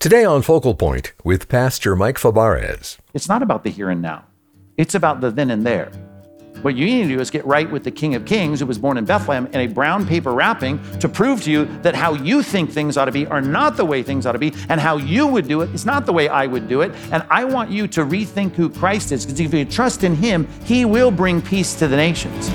Today on Focal Point with Pastor Mike Fabarez. It's not about the here and now, it's about the then and there. What you need to do is get right with the King of Kings who was born in Bethlehem in a brown paper wrapping to prove to you that how you think things ought to be are not the way things ought to be, and how you would do it is not the way I would do it. And I want you to rethink who Christ is, because if you trust in Him, He will bring peace to the nations.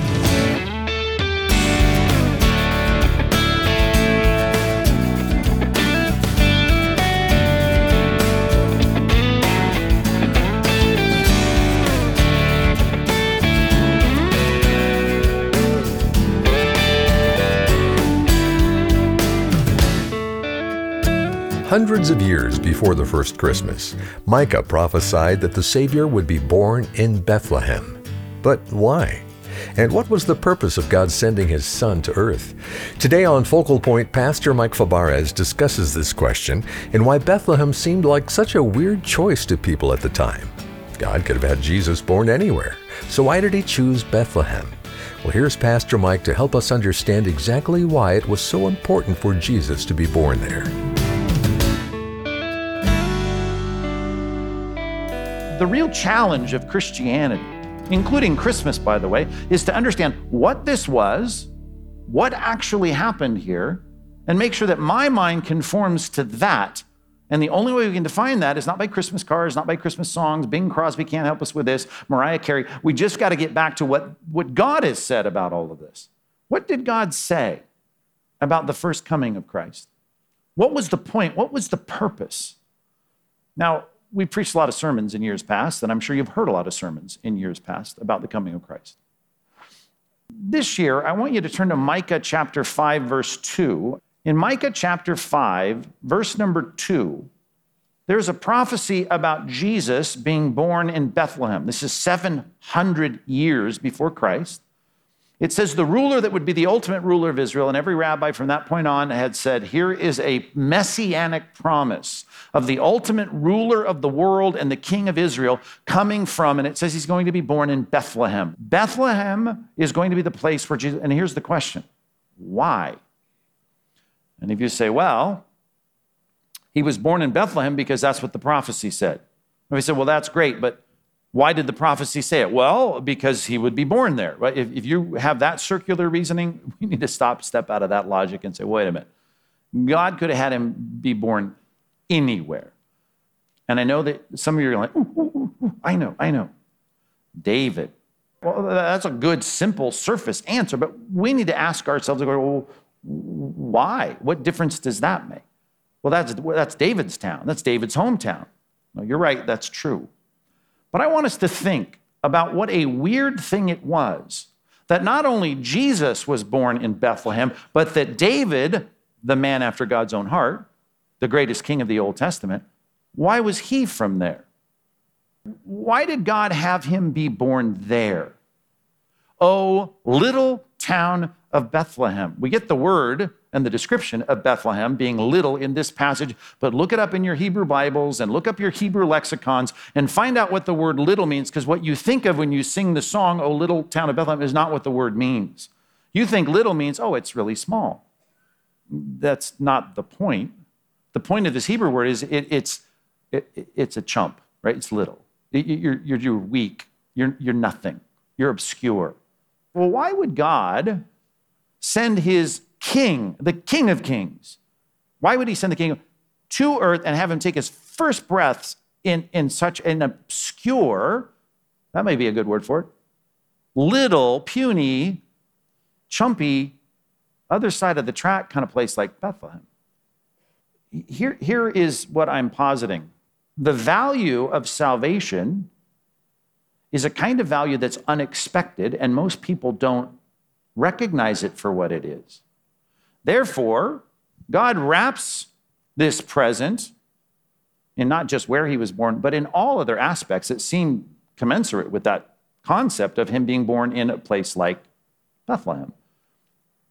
Hundreds of years before the first Christmas, Micah prophesied that the Savior would be born in Bethlehem. But why? And what was the purpose of God sending his son to earth? Today on Focal Point, Pastor Mike Fabarez discusses this question and why Bethlehem seemed like such a weird choice to people at the time. God could have had Jesus born anywhere, so why did he choose Bethlehem? Well, here's Pastor Mike to help us understand exactly why it was so important for Jesus to be born there. The real challenge of Christianity, including Christmas, by the way, is to understand what this was, what actually happened here, and make sure that my mind conforms to that. And the only way we can define that is not by Christmas cards, not by Christmas songs. Bing Crosby can't help us with this, Mariah Carey. We just got to get back to what, what God has said about all of this. What did God say about the first coming of Christ? What was the point? What was the purpose? Now, we preached a lot of sermons in years past, and I'm sure you've heard a lot of sermons in years past about the coming of Christ. This year, I want you to turn to Micah chapter 5, verse 2. In Micah chapter 5, verse number 2, there's a prophecy about Jesus being born in Bethlehem. This is 700 years before Christ. It says the ruler that would be the ultimate ruler of Israel, and every rabbi from that point on had said, Here is a messianic promise of the ultimate ruler of the world and the king of Israel coming from, and it says he's going to be born in Bethlehem. Bethlehem is going to be the place where Jesus, and here's the question why? And if you say, Well, he was born in Bethlehem because that's what the prophecy said. And we said, Well, that's great, but why did the prophecy say it? Well, because he would be born there. Right? If, if you have that circular reasoning, we need to stop, step out of that logic and say, wait a minute. God could have had him be born anywhere. And I know that some of you are like, ooh, ooh, ooh, I know, I know. David. Well, that's a good, simple, surface answer, but we need to ask ourselves, well, why? What difference does that make? Well, that's, that's David's town. That's David's hometown. No, you're right, that's true. But I want us to think about what a weird thing it was that not only Jesus was born in Bethlehem, but that David, the man after God's own heart, the greatest king of the Old Testament, why was he from there? Why did God have him be born there? Oh, little town of Bethlehem. We get the word and the description of Bethlehem being little in this passage, but look it up in your Hebrew Bibles and look up your Hebrew lexicons and find out what the word little means, because what you think of when you sing the song, Oh, little town of Bethlehem, is not what the word means. You think little means, oh, it's really small. That's not the point. The point of this Hebrew word is it, it's, it, it's a chump, right? It's little. You're, you're, you're weak. You're, you're nothing. You're obscure. Well, why would God send his king, the king of kings. Why would he send the king to earth and have him take his first breaths in, in such an obscure, that may be a good word for it, little, puny, chumpy, other side of the track kind of place like Bethlehem? Here, here is what I'm positing the value of salvation is a kind of value that's unexpected, and most people don't recognize it for what it is. Therefore, God wraps this present in not just where he was born, but in all other aspects that seem commensurate with that concept of him being born in a place like Bethlehem.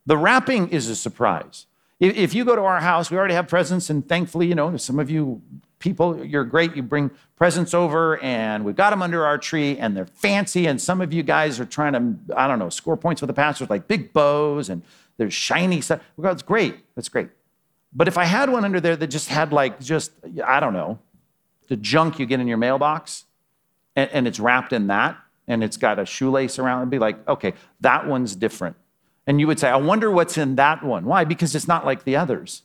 The wrapping is a surprise. If you go to our house, we already have presents, and thankfully, you know, some of you people, you're great. You bring presents over, and we've got them under our tree, and they're fancy. And some of you guys are trying to, I don't know, score points with the pastors, like big bows and there's shiny stuff. It's great. That's great. But if I had one under there that just had like just, I don't know, the junk you get in your mailbox, and, and it's wrapped in that, and it's got a shoelace around, it'd be like, okay, that one's different. And you would say, I wonder what's in that one. Why? Because it's not like the others.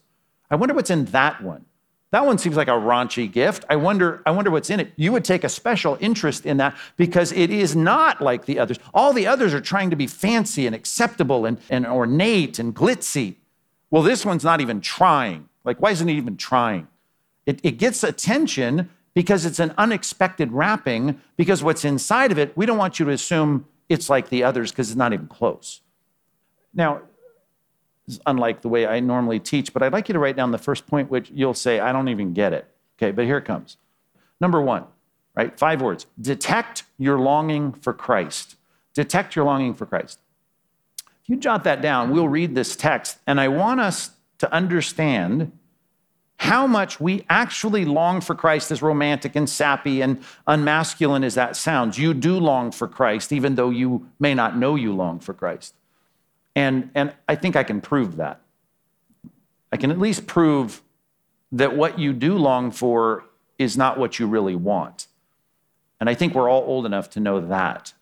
I wonder what's in that one. That one seems like a raunchy gift. I wonder, I wonder what's in it. You would take a special interest in that because it is not like the others. All the others are trying to be fancy and acceptable and, and ornate and glitzy. Well, this one's not even trying. Like, why isn't it even trying? It, it gets attention because it's an unexpected wrapping, because what's inside of it, we don't want you to assume it's like the others because it's not even close. Now, is unlike the way I normally teach, but I'd like you to write down the first point, which you'll say, I don't even get it. Okay, but here it comes. Number one, right? Five words detect your longing for Christ. Detect your longing for Christ. If you jot that down, we'll read this text, and I want us to understand how much we actually long for Christ, as romantic and sappy and unmasculine as that sounds. You do long for Christ, even though you may not know you long for Christ. And, and I think I can prove that. I can at least prove that what you do long for is not what you really want. And I think we're all old enough to know that.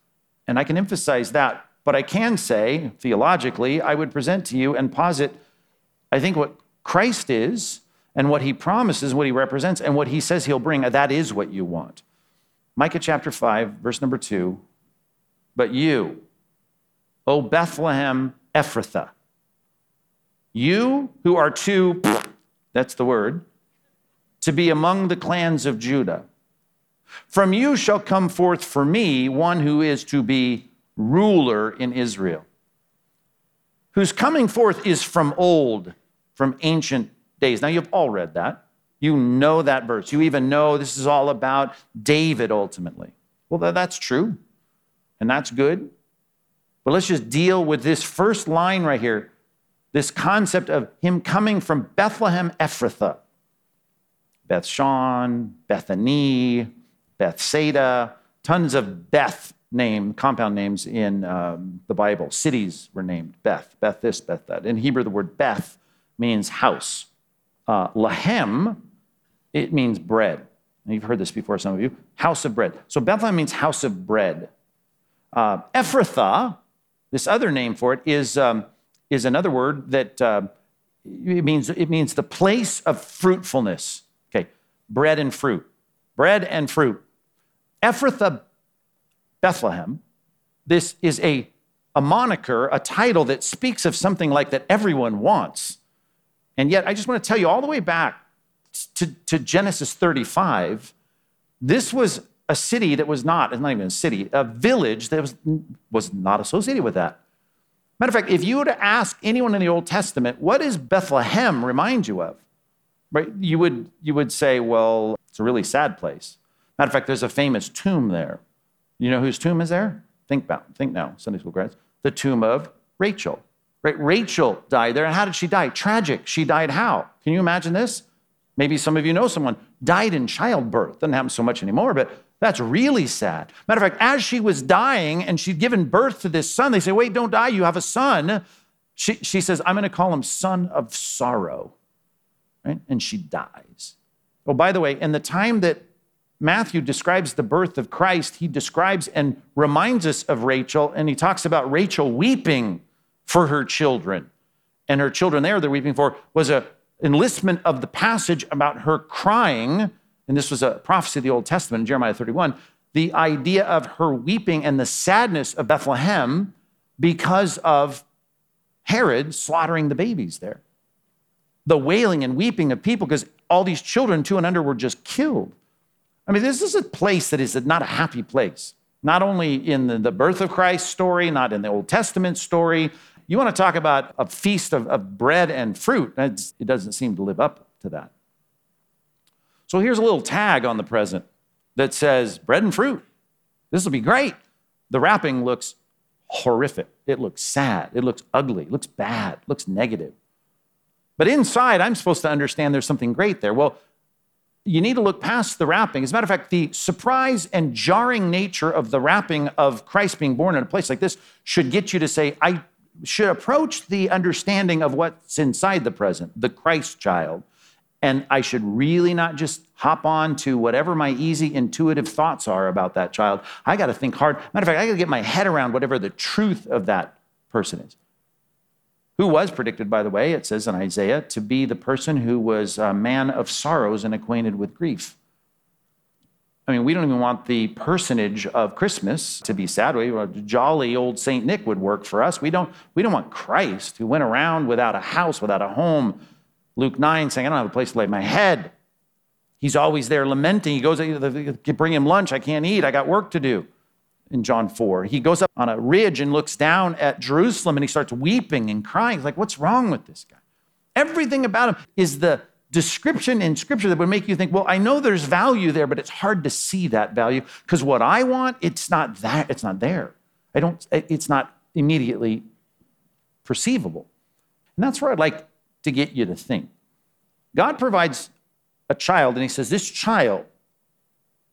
And I can emphasize that. But I can say, theologically, I would present to you and posit, I think what Christ is and what he promises, what he represents, and what he says he'll bring, that is what you want. Micah chapter 5, verse number 2. But you, O Bethlehem Ephrathah, you who are too, that's the word, to be among the clans of Judah. From you shall come forth for me one who is to be ruler in Israel, whose coming forth is from old, from ancient days. Now, you've all read that. You know that verse. You even know this is all about David ultimately. Well, that's true, and that's good. But let's just deal with this first line right here this concept of him coming from Bethlehem Ephrathah. Beth Shan, Bethany, Bethsaida, tons of Beth name, compound names in um, the Bible. Cities were named Beth, Beth this, Beth that. In Hebrew, the word Beth means house. Uh, Lahem, it means bread. And you've heard this before, some of you. House of bread. So Bethlehem means house of bread. Uh, Ephrathah, this other name for it, is, um, is another word that uh, it, means, it means the place of fruitfulness. Okay, bread and fruit. Bread and fruit. Ephrathah, Bethlehem, this is a, a moniker, a title that speaks of something like that everyone wants. And yet, I just want to tell you all the way back to, to Genesis 35, this was a city that was not, it's not even a city, a village that was, was not associated with that. Matter of fact, if you were to ask anyone in the Old Testament, what does Bethlehem remind you of? Right? You would, you would say, well, it's a really sad place. Matter of fact, there's a famous tomb there. You know whose tomb is there? Think about, think now, Sunday school grads. The tomb of Rachel. Right? Rachel died there. And how did she die? Tragic. She died how? Can you imagine this? Maybe some of you know someone died in childbirth. Doesn't happen so much anymore, but that's really sad. Matter of fact, as she was dying and she'd given birth to this son, they say, Wait, don't die. You have a son. She, she says, I'm going to call him son of sorrow. Right? And she dies. Oh, by the way, in the time that Matthew describes the birth of Christ, he describes and reminds us of Rachel, and he talks about Rachel weeping for her children. And her children there, they're weeping for, was a enlistment of the passage about her crying. And this was a prophecy of the Old Testament in Jeremiah 31. The idea of her weeping and the sadness of Bethlehem because of Herod slaughtering the babies there. The wailing and weeping of people because all these children, two and under, were just killed. I mean, this is a place that is not a happy place. Not only in the birth of Christ story, not in the Old Testament story, you want to talk about a feast of, of bread and fruit. It doesn't seem to live up to that. So here's a little tag on the present that says bread and fruit. This will be great. The wrapping looks horrific. It looks sad. It looks ugly. It looks bad. It looks negative. But inside, I'm supposed to understand there's something great there. Well, you need to look past the wrapping. As a matter of fact, the surprise and jarring nature of the wrapping of Christ being born in a place like this should get you to say, I should approach the understanding of what's inside the present, the Christ child. And I should really not just hop on to whatever my easy intuitive thoughts are about that child. I got to think hard. Matter of fact, I got to get my head around whatever the truth of that person is. Who was predicted, by the way, it says in Isaiah, to be the person who was a man of sorrows and acquainted with grief. I mean, we don't even want the personage of Christmas to be sad. We, jolly old Saint Nick would work for us. We don't, we don't want Christ who went around without a house, without a home. Luke 9 saying, I don't have a place to lay my head. He's always there lamenting. He goes, bring him lunch. I can't eat. I got work to do. In John 4, he goes up on a ridge and looks down at Jerusalem and he starts weeping and crying. He's like, what's wrong with this guy? Everything about him is the description in scripture that would make you think, well, I know there's value there, but it's hard to see that value because what I want, it's not that, it's not there. I don't, it's not immediately perceivable. And that's where I'd like to get you to think. God provides a child, and he says, This child,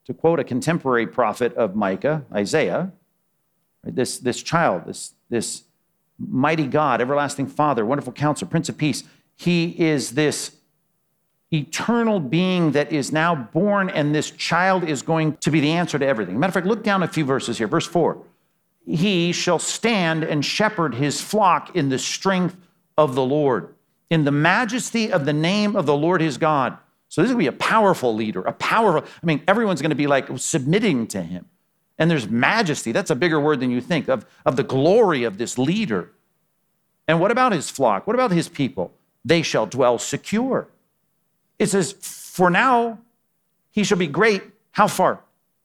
to quote a contemporary prophet of Micah, Isaiah, this, this child, this, this mighty God, everlasting Father, wonderful counselor, Prince of Peace, he is this eternal being that is now born, and this child is going to be the answer to everything. Matter of fact, look down a few verses here. Verse 4 He shall stand and shepherd his flock in the strength of the Lord, in the majesty of the name of the Lord his God. So this is going to be a powerful leader, a powerful, I mean, everyone's going to be like submitting to him. And there's majesty. That's a bigger word than you think of, of the glory of this leader. And what about his flock? What about his people? They shall dwell secure. It says, For now he shall be great. How far?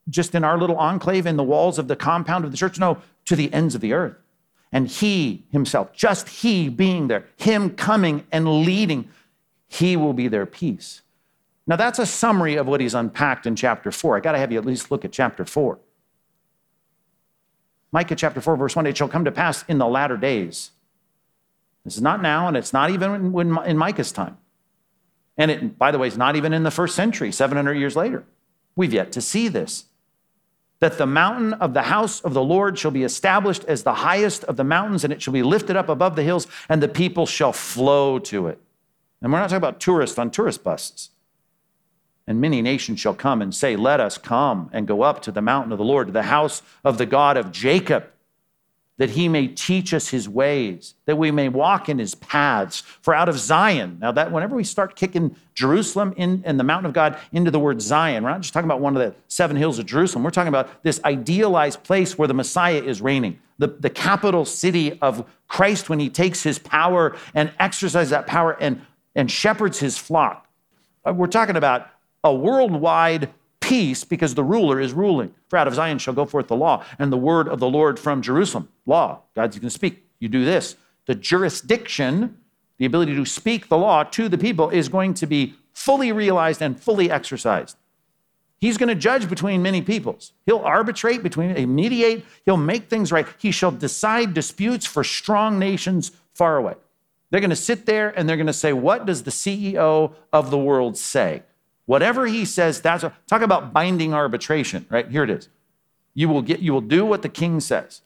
Just in our little enclave in the walls of the compound of the church? No, to the ends of the earth. And he himself, just he being there, him coming and leading, he will be their peace. Now, that's a summary of what he's unpacked in chapter 4. I got to have you at least look at chapter 4. Micah chapter 4, verse 1 It shall come to pass in the latter days. This is not now, and it's not even in Micah's time. And it, by the way, it's not even in the first century, 700 years later. We've yet to see this. That the mountain of the house of the Lord shall be established as the highest of the mountains, and it shall be lifted up above the hills, and the people shall flow to it. And we're not talking about tourists on tourist buses. And many nations shall come and say, Let us come and go up to the mountain of the Lord, to the house of the God of Jacob that he may teach us his ways, that we may walk in his paths. For out of Zion, now that whenever we start kicking Jerusalem in, and the mountain of God into the word Zion, we're not just talking about one of the seven hills of Jerusalem, we're talking about this idealized place where the Messiah is reigning, the, the capital city of Christ when he takes his power and exercises that power and, and shepherds his flock. Uh, we're talking about a worldwide peace because the ruler is ruling. For out of Zion shall go forth the law and the word of the Lord from Jerusalem. Law, God's going to speak. You do this. The jurisdiction, the ability to speak the law to the people, is going to be fully realized and fully exercised. He's going to judge between many peoples. He'll arbitrate between, he'll mediate, he'll make things right. He shall decide disputes for strong nations far away. They're going to sit there and they're going to say, What does the CEO of the world say? Whatever he says, that's a, talk about binding arbitration, right? Here it is. You will get you will do what the king says.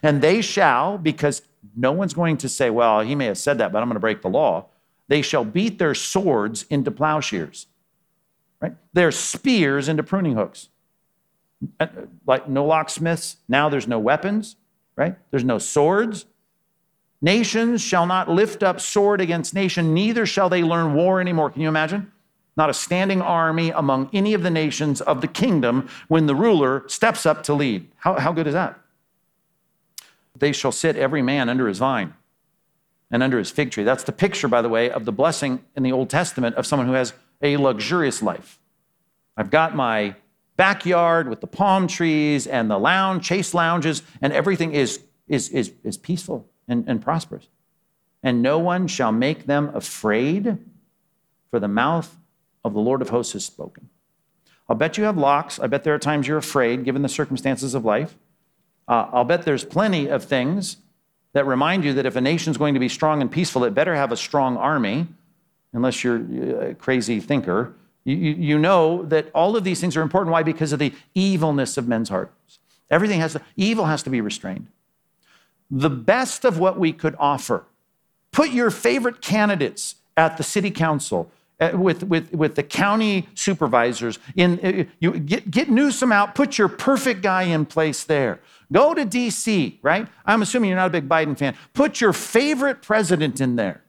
And they shall, because no one's going to say, well, he may have said that, but I'm going to break the law. They shall beat their swords into plowshares, right? Their spears into pruning hooks. Uh, like no locksmiths, now there's no weapons, right? There's no swords. Nations shall not lift up sword against nation, neither shall they learn war anymore. Can you imagine? Not a standing army among any of the nations of the kingdom when the ruler steps up to lead. How, how good is that? They shall sit every man under his vine and under his fig tree. That's the picture, by the way, of the blessing in the Old Testament of someone who has a luxurious life. I've got my backyard with the palm trees and the lounge, chase lounges, and everything is, is, is, is peaceful and, and prosperous. And no one shall make them afraid, for the mouth of the Lord of hosts has spoken. I'll bet you have locks. I bet there are times you're afraid, given the circumstances of life. Uh, I'll bet there's plenty of things that remind you that if a nation's going to be strong and peaceful, it better have a strong army, unless you're a crazy thinker. You, you, you know that all of these things are important. Why? Because of the evilness of men's hearts. Everything has to, evil has to be restrained. the best of what we could offer. Put your favorite candidates at the city council, with, with, with the county supervisors. In, uh, you get, get Newsom out, put your perfect guy in place there. Go to DC, right? I'm assuming you're not a big Biden fan. Put your favorite president in there.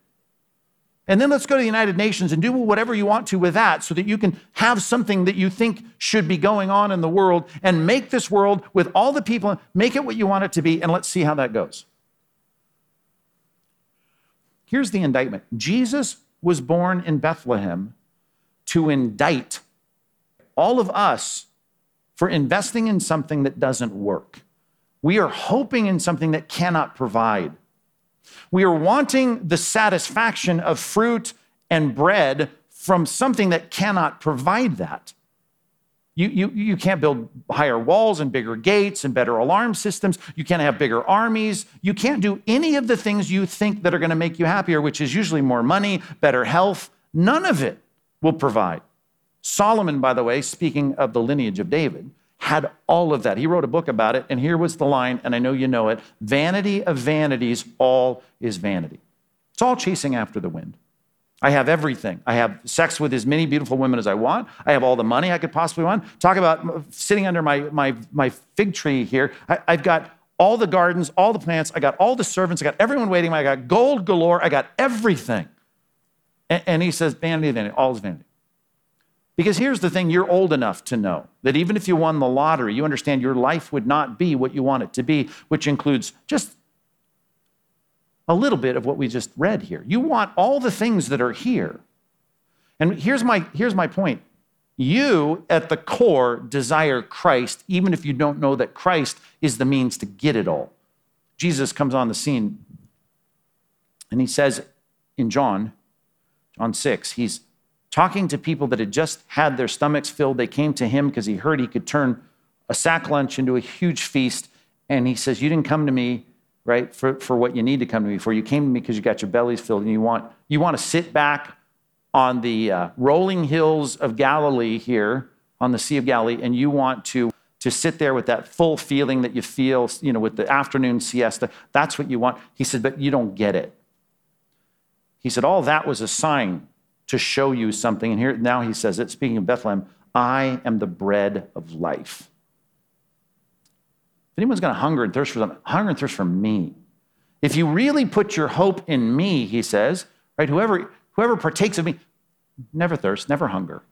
And then let's go to the United Nations and do whatever you want to with that so that you can have something that you think should be going on in the world and make this world with all the people, make it what you want it to be, and let's see how that goes. Here's the indictment Jesus was born in Bethlehem to indict all of us for investing in something that doesn't work. We are hoping in something that cannot provide. We are wanting the satisfaction of fruit and bread from something that cannot provide that. You, you, you can't build higher walls and bigger gates and better alarm systems. You can't have bigger armies. You can't do any of the things you think that are going to make you happier, which is usually more money, better health. None of it will provide. Solomon, by the way, speaking of the lineage of David, had all of that. He wrote a book about it, and here was the line, and I know you know it Vanity of vanities, all is vanity. It's all chasing after the wind. I have everything. I have sex with as many beautiful women as I want. I have all the money I could possibly want. Talk about sitting under my, my, my fig tree here. I, I've got all the gardens, all the plants. I got all the servants. I got everyone waiting. I got gold galore. I got everything. And, and he says, vanity, vanity, all is vanity. Because here's the thing you're old enough to know that even if you won the lottery, you understand your life would not be what you want it to be, which includes just a little bit of what we just read here. You want all the things that are here. And here's my, here's my point. You, at the core, desire Christ, even if you don't know that Christ is the means to get it all. Jesus comes on the scene and he says in John, John 6, he's talking to people that had just had their stomachs filled. They came to him because he heard he could turn a sack lunch into a huge feast. And he says, You didn't come to me right? For, for what you need to come to me for. You came to me because you got your bellies filled and you want, you want to sit back on the uh, rolling hills of Galilee here on the Sea of Galilee and you want to, to sit there with that full feeling that you feel, you know, with the afternoon siesta. That's what you want. He said, but you don't get it. He said, all that was a sign to show you something. And here now he says it, speaking of Bethlehem, I am the bread of life. If anyone's going to hunger and thirst for them, hunger and thirst for me. If you really put your hope in me, he says, right, whoever, whoever partakes of me, never thirst, never hunger.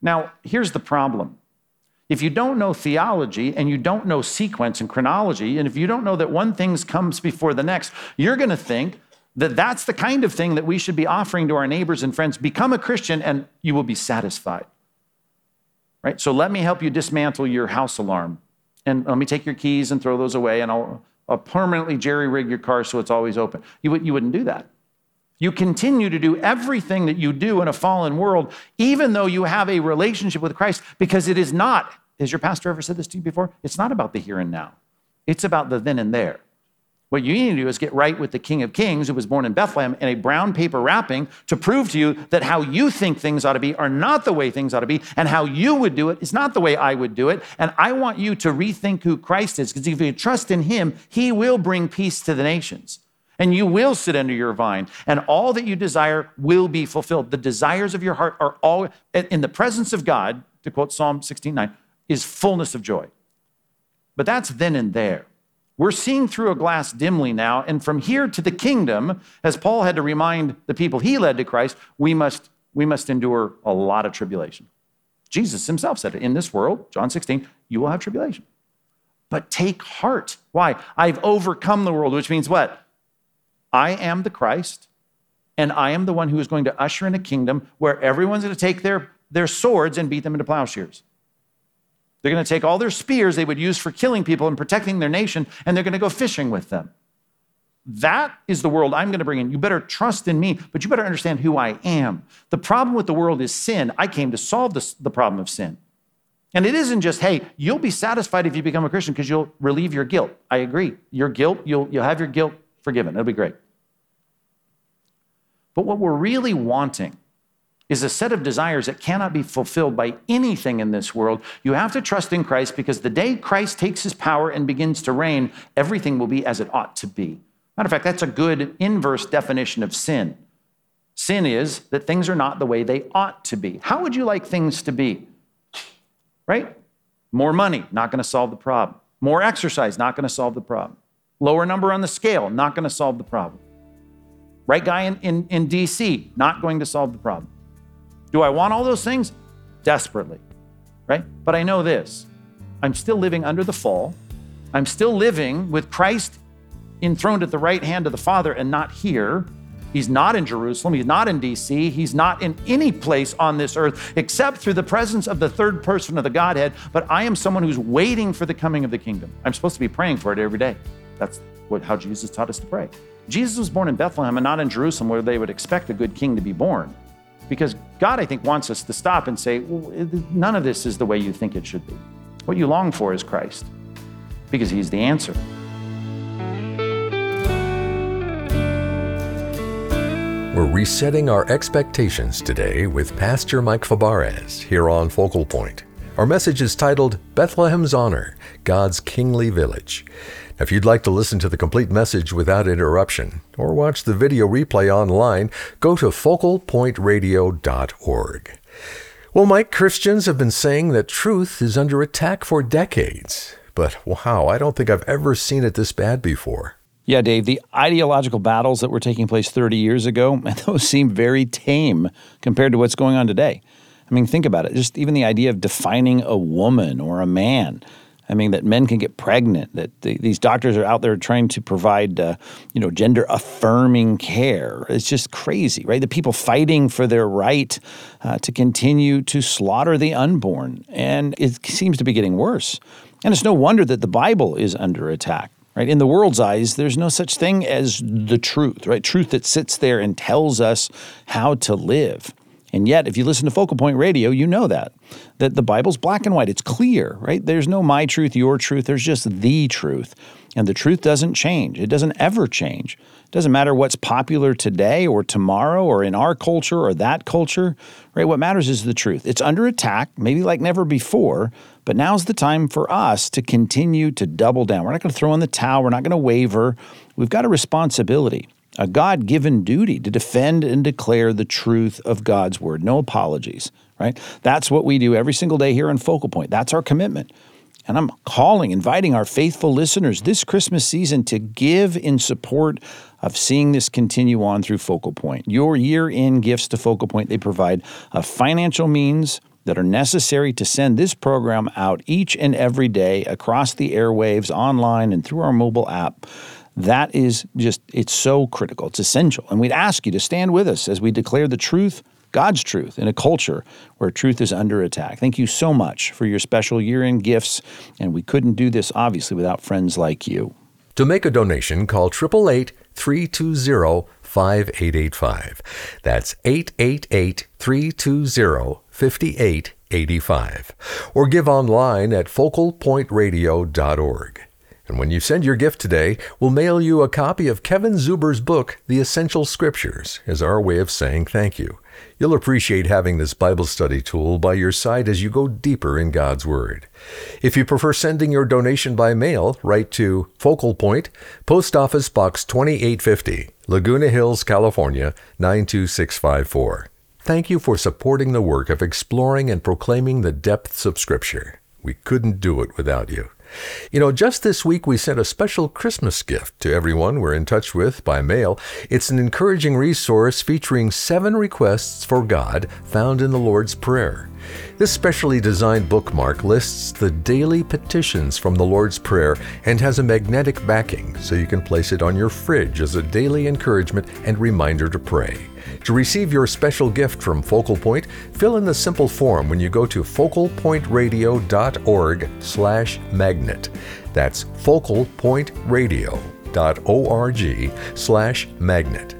Now, here's the problem. If you don't know theology and you don't know sequence and chronology, and if you don't know that one thing comes before the next, you're going to think that that's the kind of thing that we should be offering to our neighbors and friends. Become a Christian and you will be satisfied. Right? So let me help you dismantle your house alarm and let me take your keys and throw those away, and I'll, I'll permanently jerry rig your car so it's always open. You, you wouldn't do that. You continue to do everything that you do in a fallen world, even though you have a relationship with Christ, because it is not, has your pastor ever said this to you before? It's not about the here and now, it's about the then and there. What you need to do is get right with the King of Kings who was born in Bethlehem in a brown paper wrapping to prove to you that how you think things ought to be are not the way things ought to be, and how you would do it is not the way I would do it. And I want you to rethink who Christ is, because if you trust in him, he will bring peace to the nations. And you will sit under your vine, and all that you desire will be fulfilled. The desires of your heart are all in the presence of God, to quote Psalm 16 9, is fullness of joy. But that's then and there. We're seeing through a glass dimly now, and from here to the kingdom, as Paul had to remind the people he led to Christ, we must, we must endure a lot of tribulation. Jesus himself said it in this world, John 16, you will have tribulation. But take heart. Why? I've overcome the world, which means what? I am the Christ, and I am the one who is going to usher in a kingdom where everyone's going to take their, their swords and beat them into plowshares. They're going to take all their spears they would use for killing people and protecting their nation, and they're going to go fishing with them. That is the world I'm going to bring in. You better trust in me, but you better understand who I am. The problem with the world is sin. I came to solve this, the problem of sin. And it isn't just, hey, you'll be satisfied if you become a Christian because you'll relieve your guilt. I agree. Your guilt, you'll, you'll have your guilt forgiven. It'll be great. But what we're really wanting is a set of desires that cannot be fulfilled by anything in this world. You have to trust in Christ because the day Christ takes his power and begins to reign, everything will be as it ought to be. Matter of fact, that's a good inverse definition of sin. Sin is that things are not the way they ought to be. How would you like things to be? Right? More money, not going to solve the problem. More exercise, not going to solve the problem. Lower number on the scale, not going to solve the problem. Right guy in, in, in DC, not going to solve the problem. Do I want all those things? Desperately, right? But I know this I'm still living under the fall. I'm still living with Christ enthroned at the right hand of the Father and not here. He's not in Jerusalem. He's not in DC. He's not in any place on this earth except through the presence of the third person of the Godhead. But I am someone who's waiting for the coming of the kingdom. I'm supposed to be praying for it every day. That's what, how Jesus taught us to pray. Jesus was born in Bethlehem and not in Jerusalem where they would expect a good king to be born. Because God, I think, wants us to stop and say, well, none of this is the way you think it should be. What you long for is Christ, because He's the answer. We're resetting our expectations today with Pastor Mike Fabarez here on Focal Point. Our message is titled Bethlehem's Honor God's Kingly Village. If you'd like to listen to the complete message without interruption or watch the video replay online, go to focalpointradio.org. Well, Mike, Christians have been saying that truth is under attack for decades. But wow, I don't think I've ever seen it this bad before. Yeah, Dave, the ideological battles that were taking place 30 years ago, those seem very tame compared to what's going on today. I mean, think about it. Just even the idea of defining a woman or a man. I mean, that men can get pregnant, that the, these doctors are out there trying to provide, uh, you know, gender affirming care. It's just crazy, right? The people fighting for their right uh, to continue to slaughter the unborn. And it seems to be getting worse. And it's no wonder that the Bible is under attack. Right? In the world's eyes, there's no such thing as the truth, right? Truth that sits there and tells us how to live. And yet, if you listen to Focal Point Radio, you know that. That the Bible's black and white. It's clear, right? There's no my truth, your truth. There's just the truth. And the truth doesn't change. It doesn't ever change. It doesn't matter what's popular today or tomorrow or in our culture or that culture, right? What matters is the truth. It's under attack, maybe like never before, but now's the time for us to continue to double down. We're not going to throw in the towel. We're not going to waver. We've got a responsibility a God given duty to defend and declare the truth of God's word. No apologies, right? That's what we do every single day here on Focal Point. That's our commitment. And I'm calling, inviting our faithful listeners this Christmas season to give in support of seeing this continue on through Focal Point. Your year in gifts to Focal Point, they provide a financial means that are necessary to send this program out each and every day across the airwaves, online, and through our mobile app. That is just, it's so critical. It's essential. And we'd ask you to stand with us as we declare the truth, God's truth, in a culture where truth is under attack. Thank you so much for your special year end gifts. And we couldn't do this, obviously, without friends like you. To make a donation, call 888 320 5885. That's 888 320 5885. Or give online at focalpointradio.org. And when you send your gift today, we'll mail you a copy of Kevin Zuber's book, The Essential Scriptures, as our way of saying thank you. You'll appreciate having this Bible study tool by your side as you go deeper in God's Word. If you prefer sending your donation by mail, write to Focal Point, Post Office Box 2850, Laguna Hills, California 92654. Thank you for supporting the work of exploring and proclaiming the depths of Scripture. We couldn't do it without you. You know, just this week we sent a special Christmas gift to everyone we're in touch with by mail. It's an encouraging resource featuring seven requests for God found in the Lord's Prayer. This specially designed bookmark lists the daily petitions from the Lord's Prayer and has a magnetic backing so you can place it on your fridge as a daily encouragement and reminder to pray. To receive your special gift from Focal Point, fill in the simple form when you go to focalpointradio.org/magnet. That's focalpointradio.org/magnet.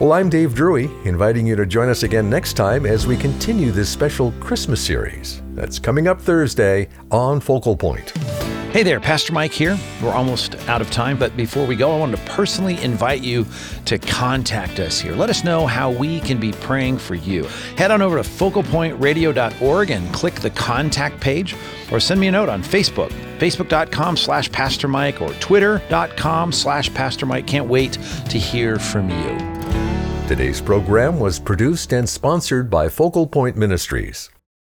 Well, I'm Dave Drury, inviting you to join us again next time as we continue this special Christmas series that's coming up Thursday on Focal Point. Hey there, Pastor Mike here. We're almost out of time, but before we go, I wanted to personally invite you to contact us here. Let us know how we can be praying for you. Head on over to focalpointradio.org and click the contact page, or send me a note on Facebook, facebook.com slash Pastor Mike, or twitter.com slash Pastor Mike. Can't wait to hear from you. Today's program was produced and sponsored by Focal Point Ministries.